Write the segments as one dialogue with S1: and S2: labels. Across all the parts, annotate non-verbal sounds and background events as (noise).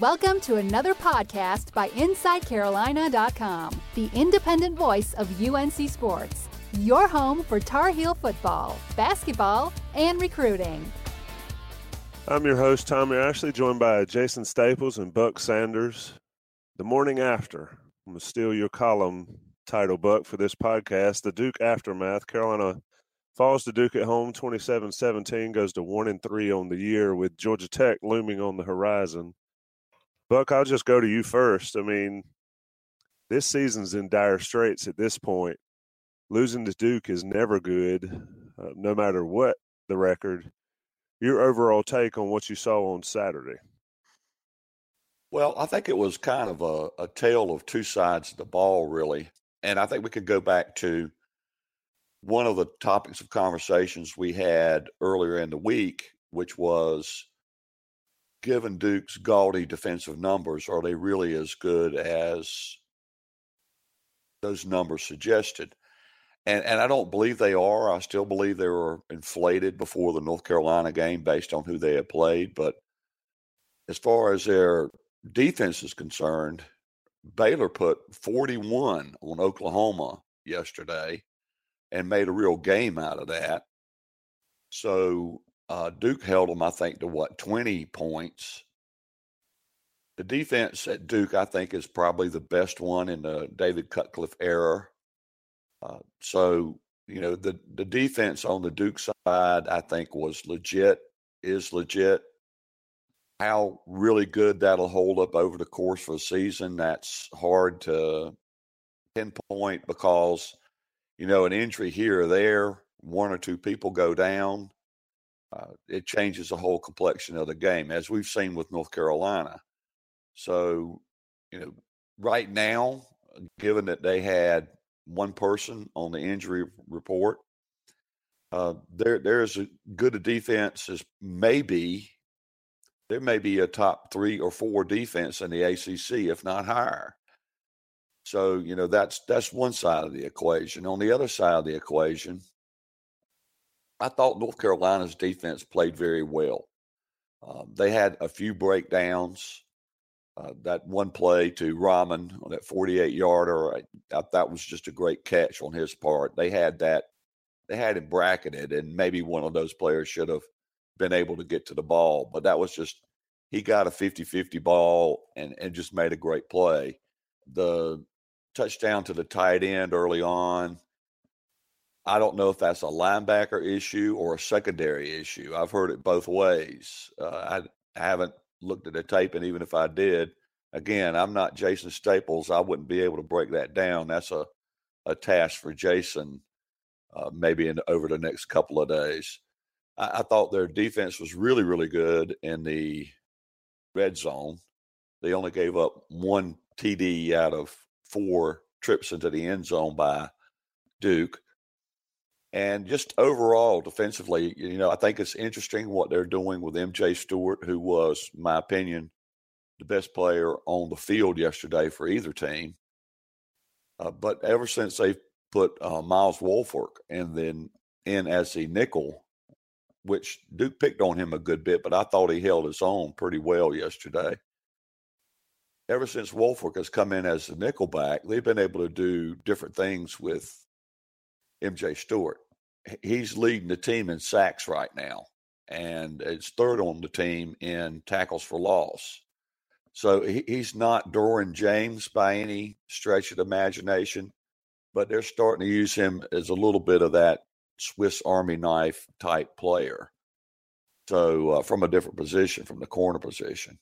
S1: Welcome to another podcast by InsideCarolina.com, the independent voice of UNC Sports, your home for Tar Heel football, basketball, and recruiting.
S2: I'm your host, Tommy Ashley, joined by Jason Staples and Buck Sanders. The morning after, I'm going to steal your column title, Buck, for this podcast The Duke Aftermath. Carolina falls to Duke at home 27 17, goes to 1 and 3 on the year with Georgia Tech looming on the horizon. Buck, I'll just go to you first. I mean, this season's in dire straits at this point. Losing to Duke is never good, uh, no matter what the record. Your overall take on what you saw on Saturday?
S3: Well, I think it was kind of a, a tale of two sides of the ball, really. And I think we could go back to one of the topics of conversations we had earlier in the week, which was given Duke's gaudy defensive numbers, are they really as good as those numbers suggested? And and I don't believe they are. I still believe they were inflated before the North Carolina game based on who they had played. But as far as their defense is concerned, Baylor put 41 on Oklahoma yesterday and made a real game out of that. So uh, Duke held them, I think, to what, 20 points. The defense at Duke, I think, is probably the best one in the David Cutcliffe era. Uh, so, you know, the, the defense on the Duke side, I think, was legit, is legit. How really good that'll hold up over the course of a season, that's hard to pinpoint because, you know, an injury here or there, one or two people go down uh, it changes the whole complexion of the game, as we've seen with North Carolina. So, you know, right now, given that they had one person on the injury report, uh, there there's a good a defense as maybe there may be a top three or four defense in the ACC, if not higher. So you know that's that's one side of the equation. On the other side of the equation, I thought North Carolina's defense played very well. Uh, they had a few breakdowns. Uh, that one play to Rahming on that 48 yarder, thought was just a great catch on his part. They had that, they had him bracketed, and maybe one of those players should have been able to get to the ball. But that was just, he got a 50 50 ball and, and just made a great play. The touchdown to the tight end early on, I don't know if that's a linebacker issue or a secondary issue. I've heard it both ways. Uh, I, haven't looked at the tape, and even if I did, again, I'm not Jason Staples. I wouldn't be able to break that down. That's a, a task for Jason, uh, maybe in over the next couple of days. I, I thought their defense was really, really good in the red zone. They only gave up one TD out of four trips into the end zone by Duke. And just overall, defensively, you know, I think it's interesting what they're doing with MJ Stewart, who was, in my opinion, the best player on the field yesterday for either team. Uh, but ever since they've put uh, Myles Wolfolk and then in as the nickel, which Duke picked on him a good bit, but I thought he held his own pretty well yesterday. Ever since Wolfolk has come in as the nickelback, they've been able to do different things with MJ Stewart he's leading the team in sacks right now, and it's third on the team in tackles for loss. So he, he's not Derwin James by any stretch of the imagination, but they're starting to use him as a little bit of that Swiss Army knife type player. So uh, from a different position, from the corner position.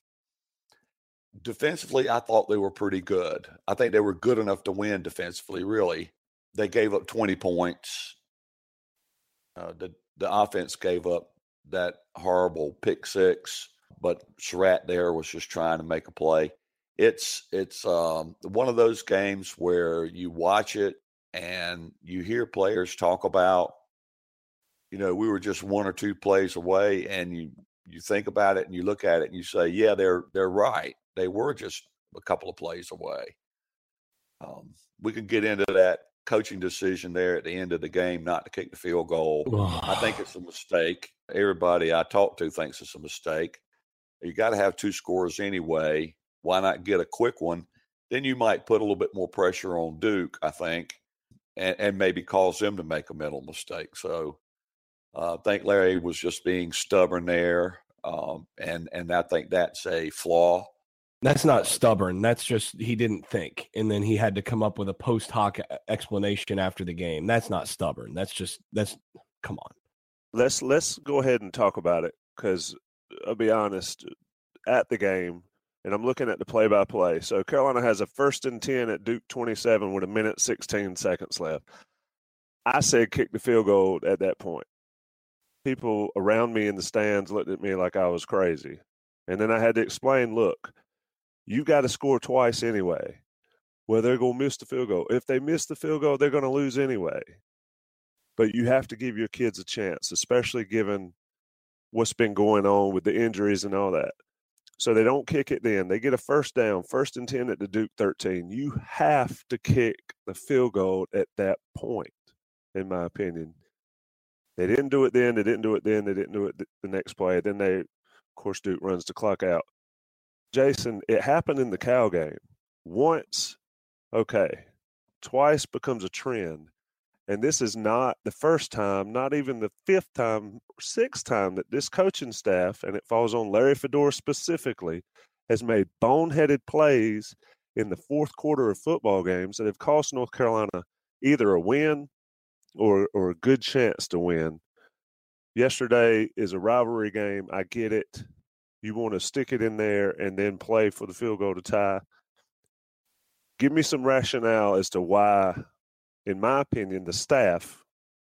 S3: Defensively, I thought they were pretty good. I think they were good enough to win defensively, really. They gave up 20 points uh, the the offense gave up that horrible pick six, but Surratt there was just trying to make a play. It's it's um, one of those games where you watch it and you hear players talk about, you know, we were just one or two plays away, and you you think about it and you look at it and you say, yeah, they're they're right. They were just a couple of plays away. Um, we can get into that coaching decision there at the end of the game not to kick the field goal. I think it's a mistake. Everybody I talk to thinks it's a mistake. You got to have two scores anyway. Why not get a quick one? Then you might put a little bit more pressure on Duke, I think, and, and maybe cause them to make a mental mistake. So uh, I think Larry was just being stubborn there, um, and and I think that's a flaw.
S4: That's not stubborn. That's just he didn't think, and then he had to come up with a post hoc uh, explanation after the game. That's not stubborn. That's just that's come on.
S2: Let's let's go ahead and talk about it because uh, I'll be honest. At the game, and I'm looking at the play by play. So Carolina has a first and 10 at Duke 27 with a minute 16 seconds left. I said kick the field goal at that point. People around me in the stands looked at me like I was crazy. And then I had to explain look, you got to score twice anyway. Well, they're going to miss the field goal. If they miss the field goal, they're going to lose anyway. But you have to give your kids a chance, especially given what's been going on with the injuries and all that. So they don't kick it then. They get a first down, first and 10 at the Duke 13. You have to kick the field goal at that point, in my opinion. They didn't do it then. They didn't do it then. They didn't do it the next play. Then they, of course, Duke runs the clock out. Jason, it happened in the Cal game. Once, okay. Twice becomes a trend. And this is not the first time, not even the fifth time, sixth time that this coaching staff, and it falls on Larry Fedora specifically, has made boneheaded plays in the fourth quarter of football games that have cost North Carolina either a win or or a good chance to win. Yesterday is a rivalry game. I get it you want to stick it in there and then play for the field goal to tie. Give me some rationale as to why, in my opinion, the staff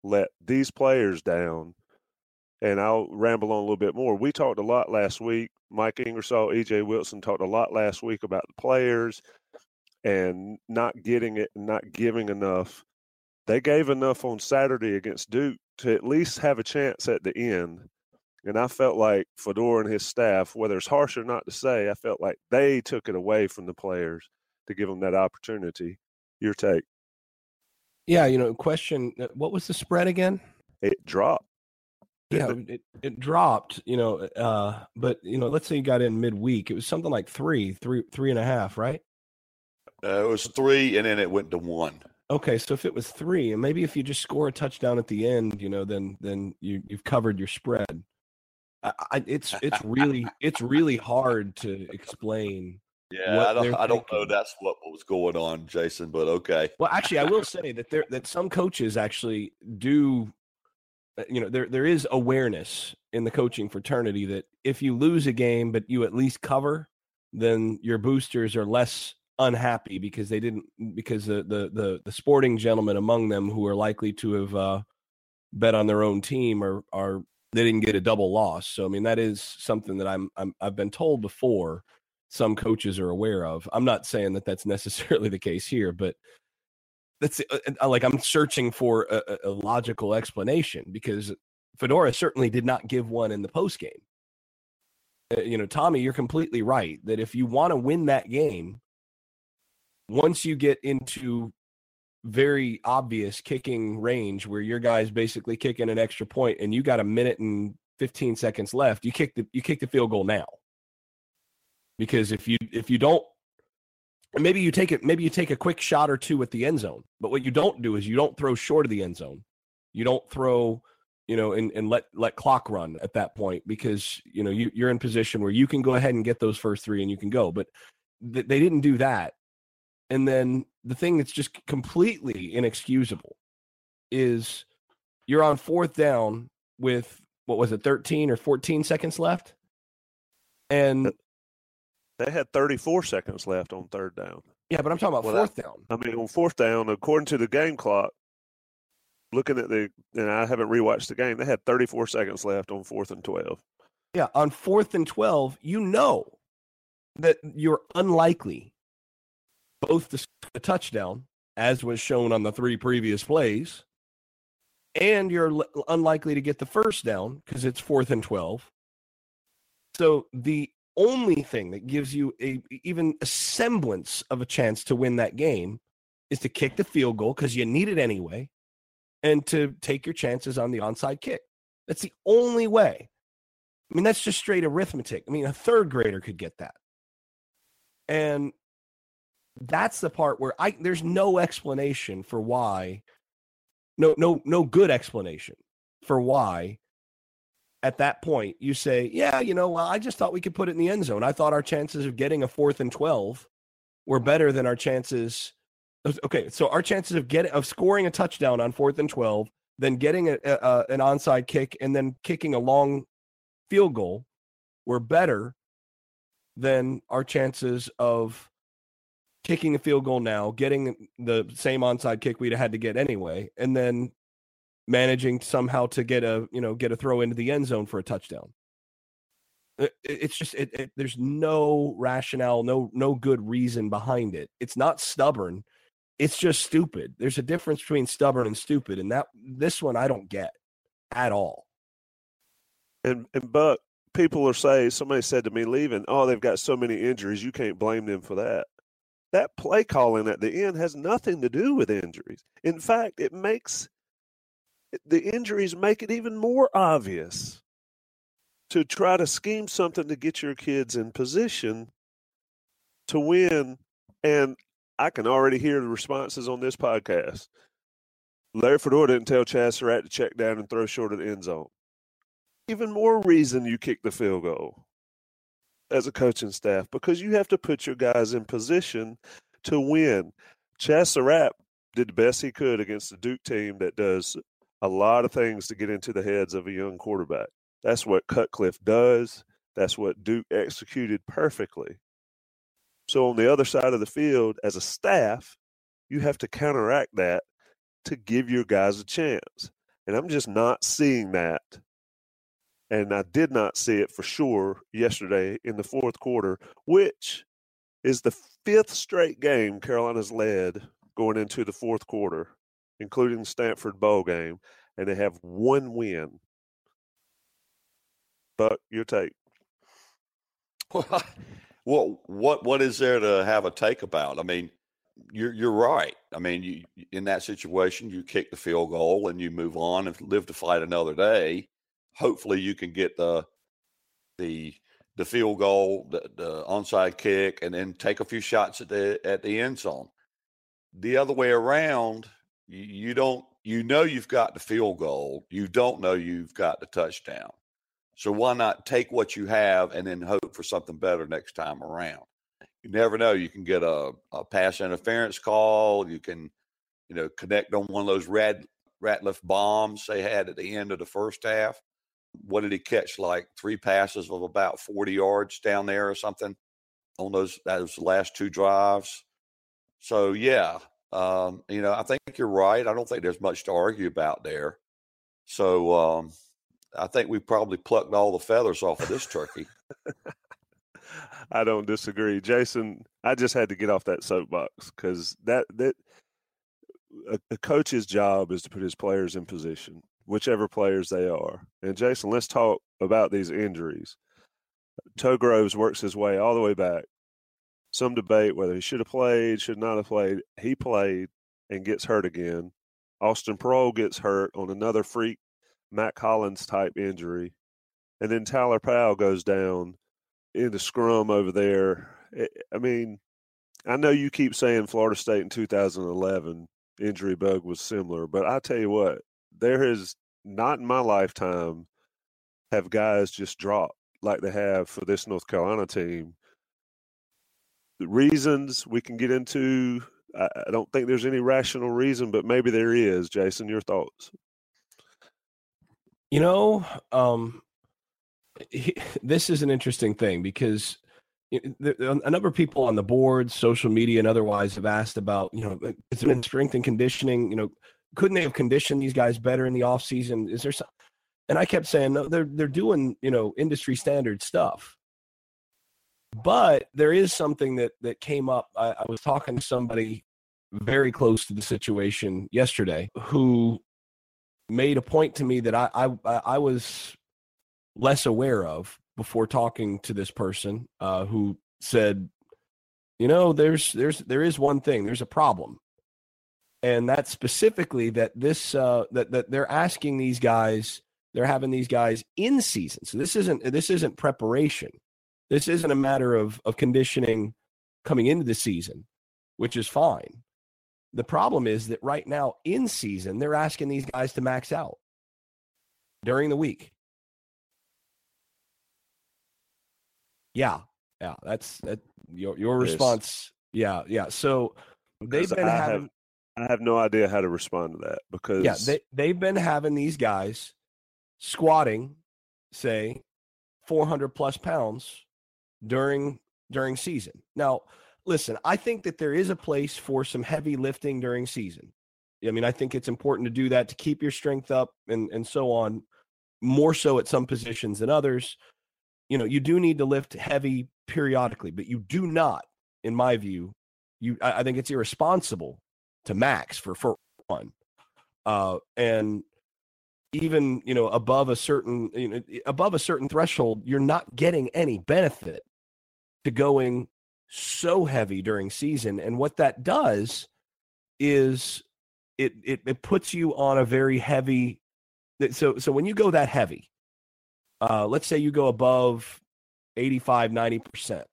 S2: let these players down. And I'll ramble on a little bit more. We talked a lot last week. Mike Ingersoll, EJ Wilson talked a lot last week about the players and not getting it not giving enough. They gave enough on Saturday against Duke to at least have a chance at the end. And I felt like Fedora and his staff, whether it's harsh or not to say, I felt like they took it away from the players to give them that opportunity. Your take?
S4: Yeah, you know, question uh, what was the spread again?
S2: It dropped.
S4: Yeah, it, it dropped, you know, uh, but you know, let's say you got in midweek, it was something like three, three, three and a half, right?
S3: Uh, it was three, and then it went to one.
S4: Okay, so if it was three, and maybe if you just score a touchdown at the end, you know, then then you you've covered your spread. I, it's it's (laughs) really it's really hard to explain.
S3: Yeah, I don't I don't know that's what was going on, Jason, but okay.
S4: Well, actually, I will (laughs) say that there that some coaches actually do. Uh, you know, there there is awareness in the coaching fraternity that if you lose a game but you at least cover, then your boosters are less unhappy because they didn't because the the the, the sporting gentlemen among them who are likely to have uh, bet on their own team are are they didn't get a double loss. So I mean that is something that I'm, I'm I've been told before some coaches are aware of. I'm not saying that that's (laughs) necessarily the case here, but that's uh, uh, like I'm searching for a, a logical explanation because Fedora certainly did not give one in the post game. Uh, you know, Tommy, you're completely right that if you want to win that game, once you get into very obvious kicking range where your guy's basically kicking an extra point and you got a minute and 15 seconds left, you kick the you kick the field goal now. Because if you if you don't maybe you take it maybe you take a quick shot or two at the end zone. But what you don't do is you don't throw short of the end zone. You don't throw, you know, and, and let let clock run at that point because you know you, you're in position where you can go ahead and get those first three and you can go. But th- they didn't do that and then the thing that's just completely inexcusable is you're on fourth down with what was it, 13 or 14 seconds left? And
S2: they had 34 seconds left on third down.
S4: Yeah, but I'm talking about well, fourth down.
S2: I mean, on fourth down, according to the game clock, looking at the, and I haven't rewatched the game. They had 34 seconds left on fourth and 12.
S4: Yeah, on fourth and 12, you know that you're unlikely both a touchdown, as was shown on the three previous plays, and you're l- unlikely to get the first down because it's fourth and 12. So the only thing that gives you a even a semblance of a chance to win that game is to kick the field goal because you need it anyway and to take your chances on the onside kick. That's the only way. I mean, that's just straight arithmetic. I mean, a third grader could get that. And that's the part where I there's no explanation for why no no no good explanation for why at that point you say, yeah, you know, well, I just thought we could put it in the end zone. I thought our chances of getting a fourth and 12 were better than our chances. Okay, so our chances of getting of scoring a touchdown on fourth and 12, then getting a, a, an onside kick, and then kicking a long field goal were better than our chances of kicking a field goal now, getting the same onside kick we'd had to get anyway, and then managing somehow to get a you know get a throw into the end zone for a touchdown. It, it's just it, it, there's no rationale, no no good reason behind it. It's not stubborn. It's just stupid. There's a difference between stubborn and stupid, and that this one I don't get at all.
S2: And and Buck, people are saying somebody said to me leaving, oh, they've got so many injuries, you can't blame them for that. That play calling at the end has nothing to do with injuries. In fact, it makes the injuries make it even more obvious to try to scheme something to get your kids in position to win. And I can already hear the responses on this podcast. Larry Fedora didn't tell Chazz Surratt to check down and throw short of the end zone. Even more reason you kick the field goal as a coaching staff because you have to put your guys in position to win. Surratt did the best he could against the Duke team that does a lot of things to get into the heads of a young quarterback. That's what Cutcliffe does. That's what Duke executed perfectly. So on the other side of the field, as a staff, you have to counteract that to give your guys a chance. And I'm just not seeing that. And I did not see it for sure yesterday in the fourth quarter, which is the fifth straight game Carolina's led going into the fourth quarter including the Stanford Bowl game, and they have one win. But your take. (laughs)
S3: Well, what what what is there to have a take about? I mean, you're you're right. I mean, you in that situation, you kick the field goal and you move on and live to fight another day. Hopefully, you can get the the the field goal, the, the onside kick, and then take a few shots at the at the end zone. The other way around, you, don't you know you've got the field goal. You don't know you've got the touchdown. So why not take what you have and then hope for something better next time around? You never know. You can get a, a pass interference call. You can, you know, connect on one of those red Ratliff bombs they had at the end of the first half. What did he catch? Like three passes of about 40 yards down there or something on those those last two drives. So yeah, um, you know, I think you're right. I don't think there's much to argue about there. So um, I think we probably plucked all the feathers off of this turkey.
S2: I don't disagree, Jason. I just had to get off that soapbox because that that a, a coach's job is to put his players in position, whichever players they are. And Jason, let's talk about these injuries. Toe Groves works his way all the way back some debate whether he should have played, should not have played. He played and gets hurt again. Austin Proehl gets hurt on another freak Mack Hollins type injury. And then Tyler Powell goes down in the scrum over there. I mean, I know you keep saying Florida State in 2011 injury bug was similar, but I tell you what, there has not in my lifetime have guys just dropped like they have for this North Carolina team the reasons we can get into. I, I don't think there's any rational reason, but maybe there is. Jason, your thoughts?
S4: You know, um, he, (laughs) this is an interesting thing because a number of people on the board, social media, and otherwise have asked about, you know, it's been strength and conditioning. You know, couldn't they have conditioned these guys better in the off season? Is there some? And I kept saying no, they're they're doing you know industry standard stuff. But there is something that that came up. I, I was talking to somebody very close to the situation yesterday who made a point to me that I I, I was less aware of before talking to this person uh, who said, you know, there's there's there is one thing. There's a problem and that's specifically that this uh, that that they're asking these guys, they're having these guys in season. So this isn't this isn't preparation. This isn't a matter of of conditioning coming into the season, which is fine. The problem is that right now in season, they're asking these guys to max out during the week. Yeah, yeah, that's that. Your your response. Yeah, yeah. So they've been
S2: I
S4: having.
S2: Have, I have no idea how to respond to that because
S4: yeah, they they've been having these guys squatting, say, four hundred plus pounds during during season. Now, listen, I think that there is a place for some heavy lifting during season. I mean, I think it's important to do that to keep your strength up and and so on. More so at some positions than others. You know, you do need to lift heavy periodically, but you do not, in my view, you I, I think it's irresponsible to max for for one, uh, and even you know above a certain you know above a certain threshold, you're not getting any benefit to going so heavy during season. And what that does is it it, it puts you on a very heavy. So so when you go that heavy, uh, let's say you go above 85 90 percent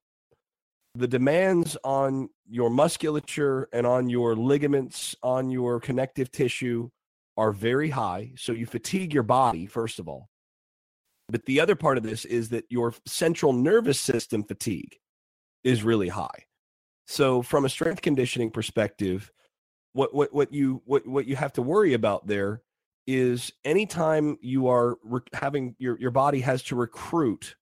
S4: the demands on your musculature and on your ligaments, on your connective tissue are very high. So you fatigue your body, first of all. But the other part of this is that your central nervous system fatigue is really high. So from a strength conditioning perspective, what what what you what what you have to worry about there is anytime you are re- having your your body has to recruit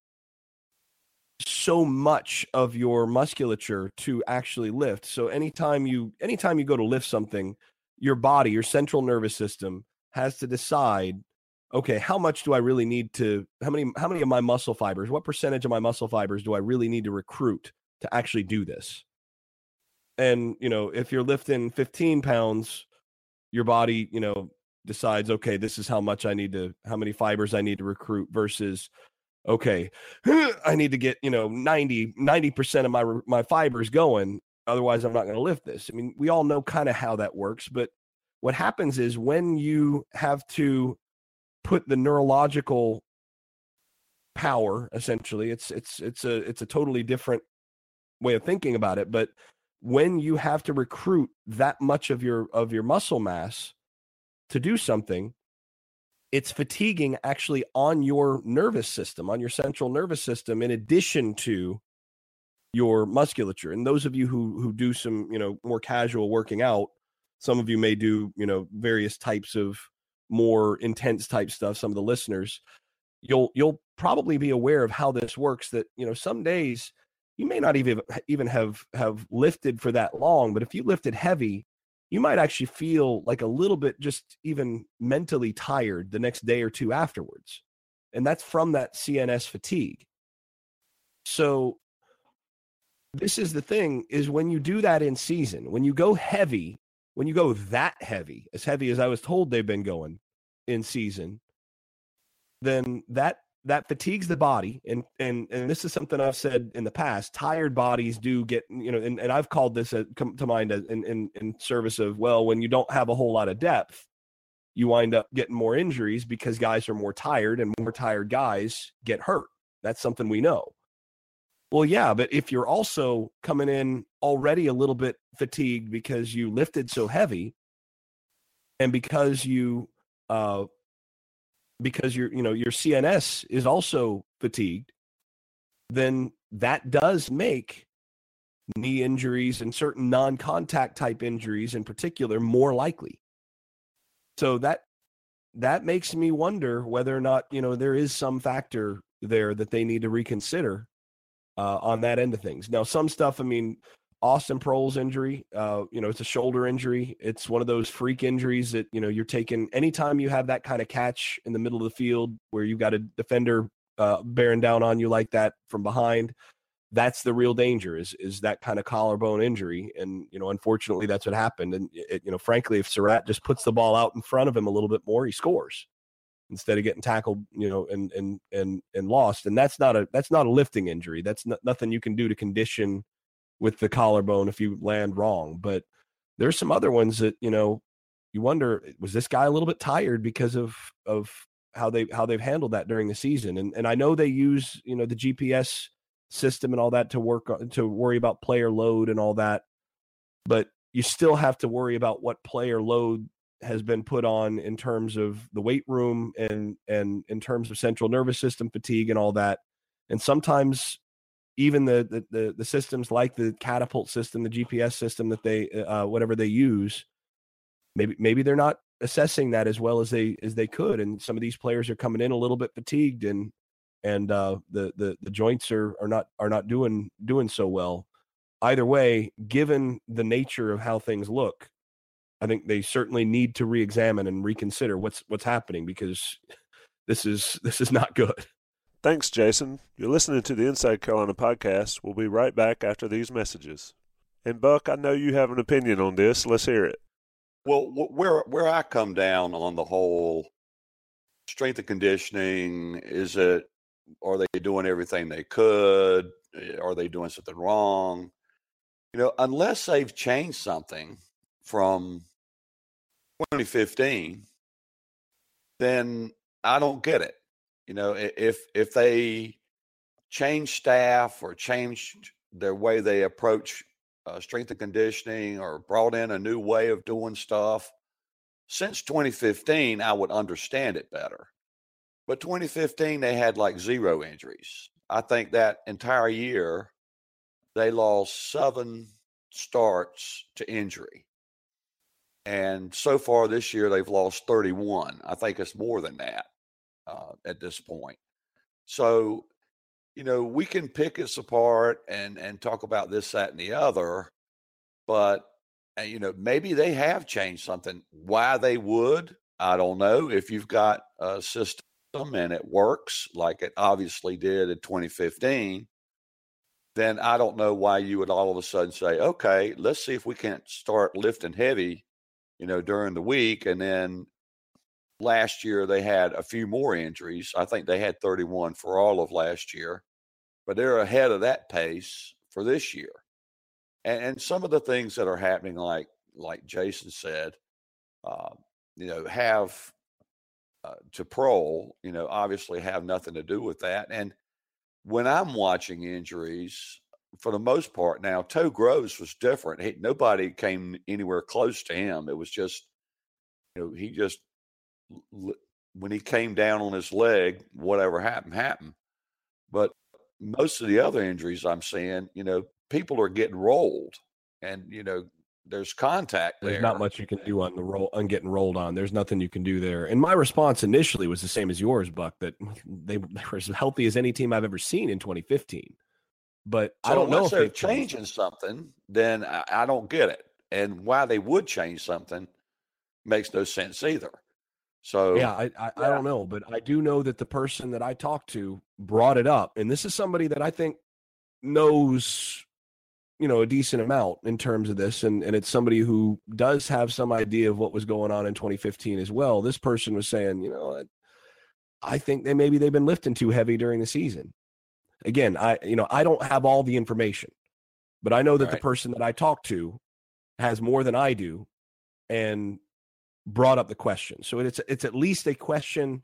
S4: so much of your musculature to actually lift. So anytime you anytime you go to lift something, your body, your central nervous system has to decide, okay, how much do I really need to how many how many of my muscle fibers, what percentage of my muscle fibers do I really need to recruit to actually do this? And, you know, if you're lifting 15 pounds, your body, you know, decides, okay, this is how much I need to how many fibers I need to recruit versus okay, I need to get, you know, 90, 90% of my, my fibers going. Otherwise, I'm not going to lift this. I mean, we all know kind of how that works. But what happens is when you have to put the neurological power, essentially, it's, it's, it's a, it's a totally different way of thinking about it. But when you have to recruit that much of your, of your muscle mass to do something, it's fatiguing actually on your nervous system, on your central nervous system, in addition to your musculature. And those of you who who do some, you know, more casual working out, some of you may do, you know, various types of more intense type stuff. Some of the listeners, you'll you'll probably be aware of how this works. That you know, some days you may not even even have have lifted for that long, but if you lifted heavy, you might actually feel like a little bit just even mentally tired the next day or two afterwards. And that's from that CNS fatigue. So this is the thing is when you do that in season, when you go heavy, when you go that heavy, as heavy as I was told they've been going in season, then that that fatigues the body and and and this is something i've said in the past tired bodies do get you know and, and i've called this a, come to mind in, in in service of well when you don't have a whole lot of depth you wind up getting more injuries because guys are more tired and more tired guys get hurt. That's something we know. Well yeah but if you're also coming in already a little bit fatigued because you lifted so heavy and because you uh because your you know your CNS is also fatigued, then that does make knee injuries and certain non-contact type injuries in particular more likely. So that that makes me wonder whether or not you know there is some factor there that they need to reconsider uh, on that end of things. Now, some stuff, I mean, Austin Proehl's injury. Uh, you know, it's a shoulder injury. It's one of those freak injuries that, you know, you're taking anytime you have that kind of catch in the middle of the field where you've got a defender uh, bearing down on you like that from behind. That's the real danger is is that kind of collarbone injury, and you know, unfortunately, that's what happened. And it, you know, frankly, if Surratt just puts the ball out in front of him a little bit more, he scores instead of getting tackled, you know, and and and and lost. And that's not a that's not a lifting injury. That's not, nothing you can do to condition with the collarbone if you land wrong. But there's some other ones that you know you wonder eh, was this guy a little bit tired because of of how they how they've handled that during the season. And and I know they use you know the GPS system and all that to work to worry about player load and all that, but you still have to worry about what player load has been put on in terms of the weight room and and in terms of central nervous system fatigue and all that. And sometimes even the the the, the systems like the catapult system, the GPS system that they uh, whatever they use, maybe maybe they're not assessing that as well as they as they could. And some of these players are coming in a little bit fatigued and and uh the the the joints are are not are not doing doing so well. Either way given the nature of how things look i think they certainly need to re-examine and reconsider what's what's happening because this is (laughs) this is not good
S2: thanks jason you're listening to the inside carolina podcast we'll be right back after these messages and buck i know you have an opinion on this let's hear it
S3: well, where where I come down on the whole strength and conditioning is it are they doing everything they could? Eh, are they doing something wrong? You know, unless they've changed something from 2015, then I don't get it. You know, if if they change staff or change their way they approach uh, strength and conditioning or brought in a new way of doing stuff. Since 2015, I would understand it better. But 2015, they had like zero injuries. I think that entire year, they lost seven starts to injury. And so far this year, they've lost 31. I think it's more than that uh, at this point. So you know, we can pick us apart and and talk about this, that, and the other, but uh, you know, maybe they have changed something. Why they would, I don't know. If you've got a system and it works like it obviously did in 2015, then I don't know why you would all of a sudden say, okay, let's see if we can't start lifting heavy, you know, during the week, and then last year they had a few more injuries. I think they had 31 for all of last year, but they're ahead of that pace for this year. And, and some of the things that are happening, like like Jason said, uh, you know, have uh, to Proehl, you know, obviously have nothing to do with that. And when I'm watching injuries, for the most part, now Toe Groves was different. He, nobody came anywhere close to him. It was just, you know, he just when he came down on his leg, whatever happened, happened. But most of the other injuries I'm seeing, you know, people are getting rolled and, you know, there's contact
S4: There's not much you can do on the roll on getting rolled on. There's nothing you can do there. And my response initially was the same as yours, Buck, that (laughs) they, they were as healthy as any team I've ever seen in 2015. But
S3: so
S4: I don't know if
S3: they're changing something, then I, I don't get it. And why they would change something makes no sense either. So
S4: yeah, I I, yeah. I, don't know, but I do know that the person that I talked to brought it up, and this is somebody that I think knows, you know, a decent amount in terms of this, and and it's somebody who does have some idea of what was going on in 2015 as well. This person was saying, you know, I think they maybe they've been lifting too heavy during the season. Again, I you know I don't have all the information, but I know that right. the person that I talked to has more than I do, and brought up the question. So it's it's at least a question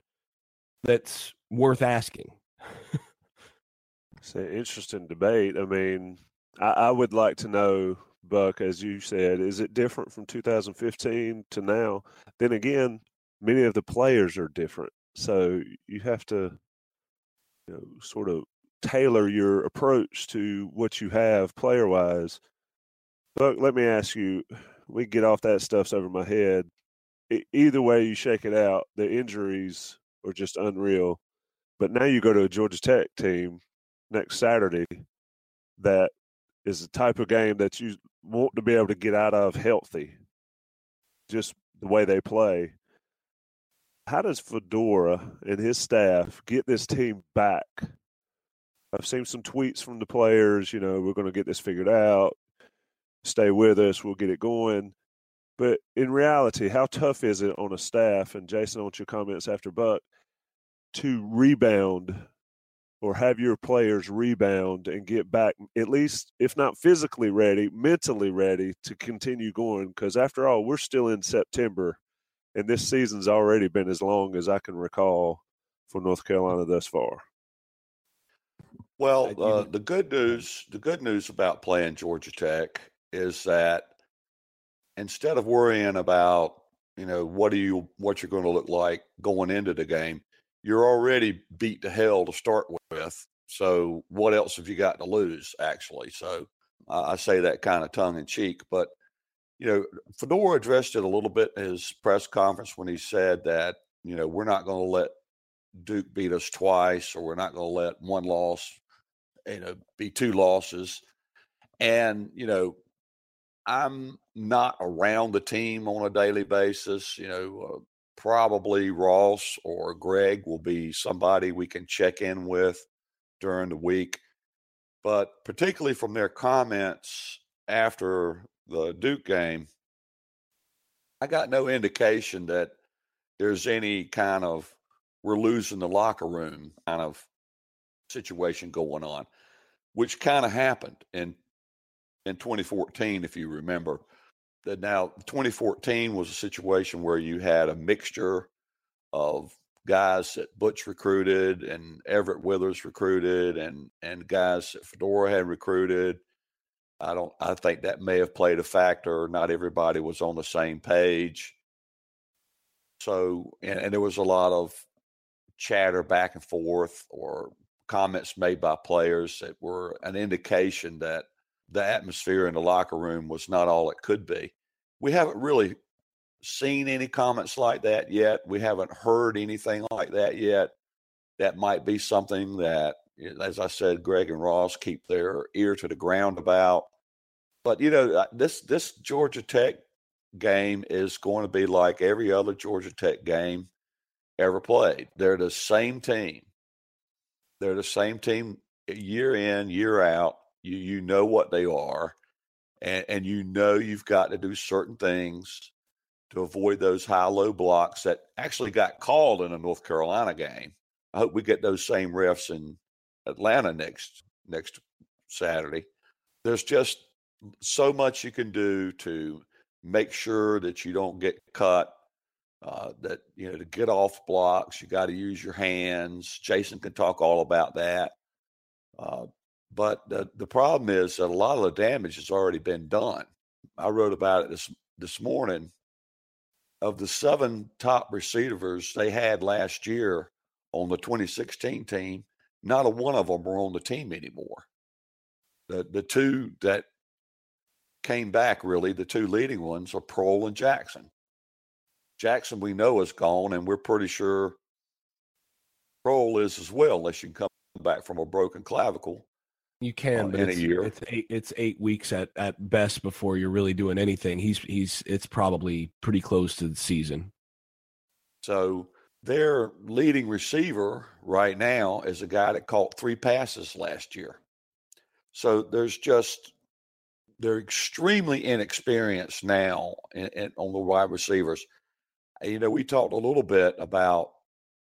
S4: that's worth asking.
S2: it's an interesting debate. I mean, I, I, would like to know, Buck, as you said, is it different from 2015 to now? Then again, many of the players are different, so you have to, you know, sort of tailor your approach to what you have player wise. Buck, let me ask you. We get off that stuff's over my head either way you shake it out, the injuries are just unreal. But now you go to a Georgia Tech team next Saturday that is the type of game that you want to be able to get out of healthy, just the way they play. How does Fedora and his staff get this team back? I've seen some tweets from the players, you know, we're going to get this figured out. Stay with us, we'll get it going. But in reality, how tough is it on a staff? And Jason, I want your comments after Buck to rebound or have your players rebound and get back at least if not physically ready mentally ready to continue going because after all we're still in september and this season's already been as long as i can recall for north carolina thus far
S3: well uh, the good news the good news about playing georgia tech is that instead of worrying about you know what do you what you're going to look like going into the game you're already beat to hell to start with. So what else have you got to lose, actually? So I, I say that kind of tongue in cheek, but you know, Fedora addressed it a little bit in his press conference when he said that you know we're not going to let Duke beat us twice, or we're not going to let one loss, you know, be two losses. And you know, I'm not around the team on a daily basis. You know, uh, probably Ross or Greg will be somebody we can check in with during the week. But particularly from their comments after the Duke game, I got no indication that there's any kind of we're losing the locker room kind of situation going on, which kind of happened in in 2014, if you remember that now 2014 was a situation where you had a mixture of guys that Butch recruited and Everett Withers recruited and and guys that Fedora had recruited. I don't I think that may have played a factor. Not everybody was on the same page. So and, and there was a lot of chatter back and forth or comments made by players that were an indication that the atmosphere in the locker room was not all it could be. We haven't really seen any comments like that yet. We haven't heard anything like that yet. That might be something that, as I said, Greg and Ross keep their ear to the ground about. But you know, uh, this this Georgia Tech game is going to be like every other Georgia Tech game ever played. They're the same team. They're the same team year in, year out. You you know what they are, and and you know you've got to do certain things to avoid those high low blocks that actually got called in a North Carolina game. I hope we get those same refs in Atlanta next next Saturday. There's just so much you can do to make sure that you don't get cut. Uh, that you know to get off blocks, you got to use your hands. Jason can talk all about that. Uh, but the, the problem is that a lot of the damage has already been done. I wrote about it this this morning. Of the seven top receivers they had last year on the 2016 team, not a one of them are on the team anymore. The the two that came back really, the two leading ones are Proehl and Jackson. Jackson we know is gone, and we're pretty sure Proehl is as well, unless you come back from a broken clavicle.
S4: You can, uh, but it's, it's eight it's eight weeks at, at best before you're really doing anything. He's he's it's probably pretty close to the season.
S3: So their leading receiver right now is a guy that caught three passes last year. So there's just they're extremely inexperienced now in, in, on the wide receivers. You know, we talked a little bit about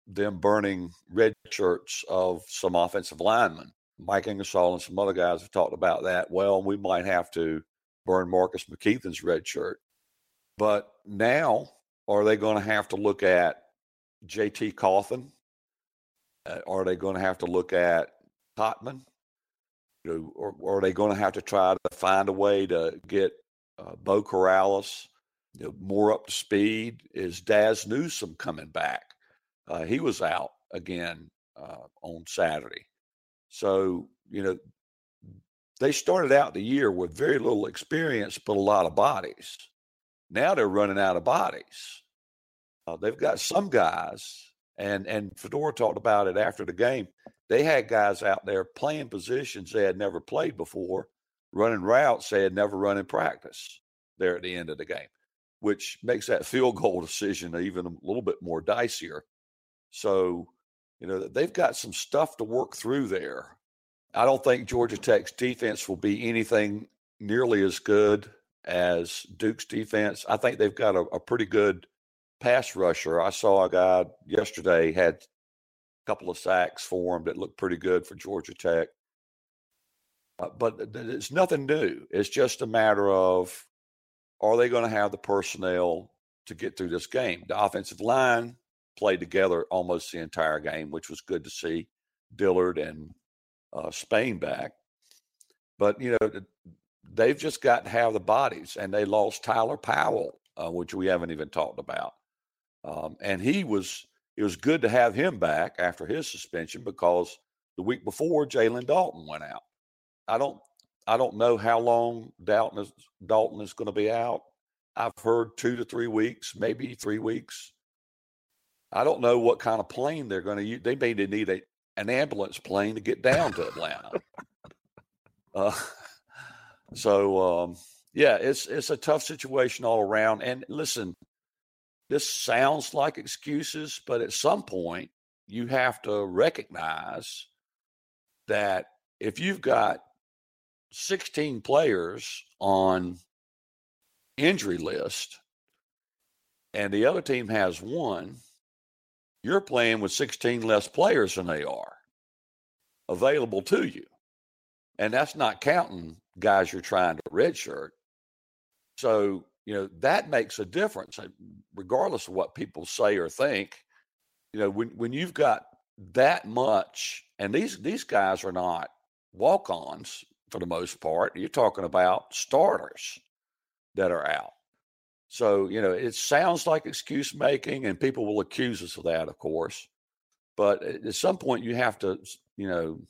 S3: them burning red shirts of some offensive linemen Mike Ingersoll and some other guys have talked about that. Well, we might have to burn Marcus McKethan's red shirt. But now, are they going to have to look at JT Coffin? Uh, are they going to have to look at Totman? You know, or, or, are they going to have to try to find a way to get uh, Beau Corrales you know, more up to speed? Is Dazz Newsome coming back? Uh, he was out again uh, on Saturday. So, you know, they started out the year with very little experience, but a lot of bodies. Now they're running out of bodies. Uh, they've got some guys, and and Fedora talked about it after the game. They had guys out there playing positions they had never played before running routes they had never run in practice there at the end of the game, which makes that (laughs) field goal decision even a little bit more dicier. So, you know, they've got some stuff to work through there. I don't think Georgia Tech's defense will be anything nearly as good as Duke's defense. I think they've got a, a pretty good pass rusher. I saw a guy yesterday had a couple of sacks for him that looked pretty good for Georgia Tech. Uh, but it's nothing new. It's just a matter of are they going to have the personnel to get through this game? The offensive line played together almost the entire game, which was good to see. Dillard and uh, Spain back. But, you know, they've just got to have the bodies, and they lost Tyler Powell, uh, which we haven't even talked about. Um, and he was, it was good to have him back after his suspension because the week before, Jalen Dalton went out. I don't, I don't know how long Dalton is, Dalton is going to be out. I've heard two to three weeks, maybe three weeks. I don't know what kind of plane they're going to use. They may need a, an ambulance plane to get down to Atlanta. uh, so um, yeah, it's it's a tough situation all around. And listen, this sounds like excuses, but at some point you have to recognize that if you've got 16 players on injury list and the other team has one, you're playing with 16 less players than they are available to you. And that's not counting guys you're trying to redshirt. So, you know, that makes a difference, uh, regardless of what people say or think. You know, when, when you've got that much, and these these guys are not walk-ons for the most part. You're talking about starters that are out. So, you know, it sounds like excuse making, and people will accuse us of that, of course. But at some point, you have to, you know,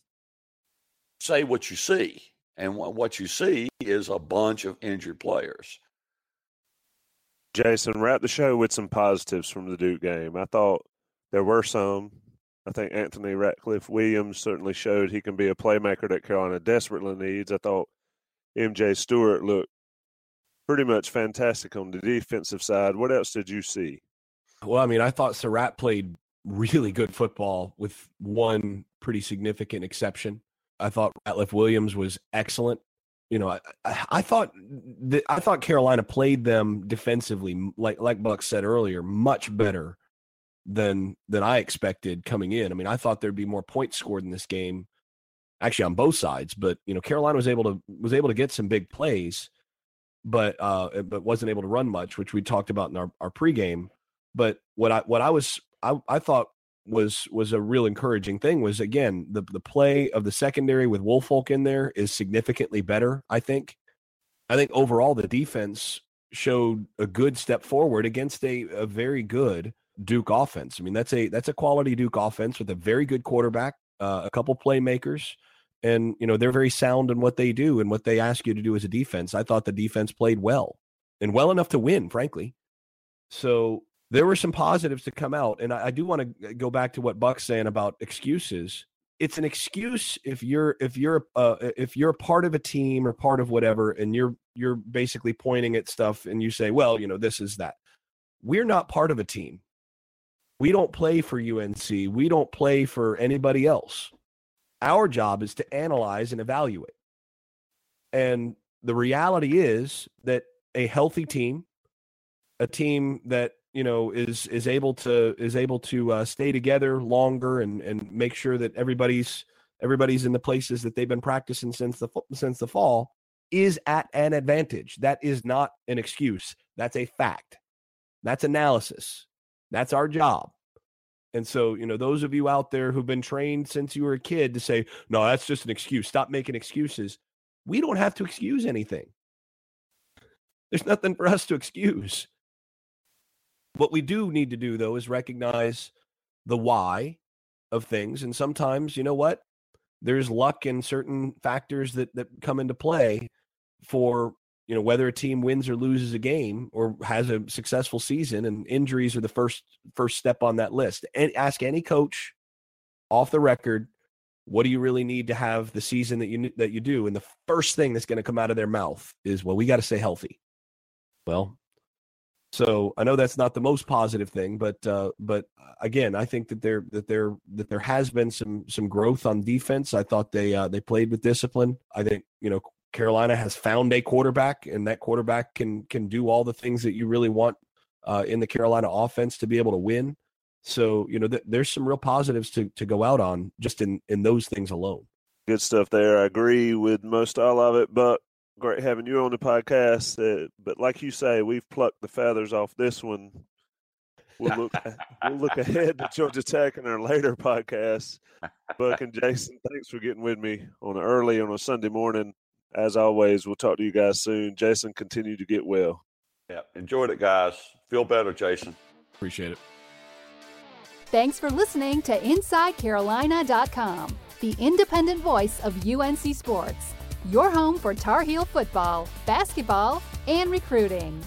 S3: say what you see. And what you see is a bunch of injured players.
S2: Jason, wrap the show with some positives from the Duke game. I thought there were some. I think Anthony Ratliff Williams certainly showed he can be a playmaker that Carolina desperately needs. I thought MJ Stewart looked pretty much fantastic on the defensive side. What else did you see?
S4: Well, I mean, I thought Surratt played really good football with one pretty significant exception. I thought Ratliff Williams was excellent. You know, I, I thought that, I thought Carolina played them defensively, like like Buck said earlier, much better than than I expected coming in. I mean, I thought there'd be more points scored in this game, actually on both sides. But you know, Carolina was able to was able to get some big plays, but uh, but wasn't able to run much, which we talked about in our our pregame. But what I what I was I, I thought was was a real encouraging thing was again the the play of the secondary with Wolfolk in there is significantly better. I think. I think overall the defense showed a good step forward against a, a very good Duke offense. I mean that's a that's a quality Duke offense with a very good quarterback, uh, a couple playmakers, and you know they're very sound in what they do and what they ask you to do as a defense. I thought the defense played well and well enough to win, frankly. So there were some positives to come out, and I, I do want to go back to what Buck's saying about excuses. It's an excuse if you're if you're uh, if you're part of a team or part of whatever, and you're you're basically pointing at stuff, and you say, well, you know, this is that. We're not part of a team. We don't play for UNC. We don't play for anybody else. Our job is to analyze and evaluate. And the reality is that a healthy team, a team that you know is is able to is able to uh, stay together longer and and make sure that everybody's everybody's in the places that they've been practicing since the since the fall is at an advantage. That is not an excuse. That's a fact. That's analysis. That's our job. And so, you know, those of you out there who've been trained since you were a kid to say, no, that's just an excuse. Stop making excuses. We don't have to excuse anything. There's nothing for us to excuse. What we do need to do, though, is recognize the why of things. And sometimes, you know what? There's luck and certain factors that, that come into play for you know whether a team wins or loses a game or has a successful season and injuries are the first first step on that list and ask any coach off the record what do you really need to have the season that you that you do? And the first thing that's going to come out of their mouth is, well, we got to stay healthy. Well, so I know that's not the most positive thing, but uh, but again, I think that there that there that there has been some some growth on defense. I thought they uh, they played with discipline. I think you know Carolina has found a quarterback, and that quarterback can can do all the things that you really want uh, in the Carolina offense to be able to win. So you know, th- there's some real positives to to go out on just in in those things alone.
S2: Good stuff there. I agree with most all of it, but great having you on the podcast. Uh, but like you say, we've plucked the feathers off this one. We'll look we'll look ahead to Georgia Tech in our later podcasts. Buck and Jason, thanks for getting with me on early on a Sunday morning. As always, we'll talk to you guys soon. Jason, continue to get well.
S3: Yeah, enjoyed it, guys. Feel better, Jason.
S4: Appreciate it.
S1: Thanks for listening to InsideCarolina.com, the independent voice of UNC Sports, your home for Tar Heel football, basketball, and recruiting.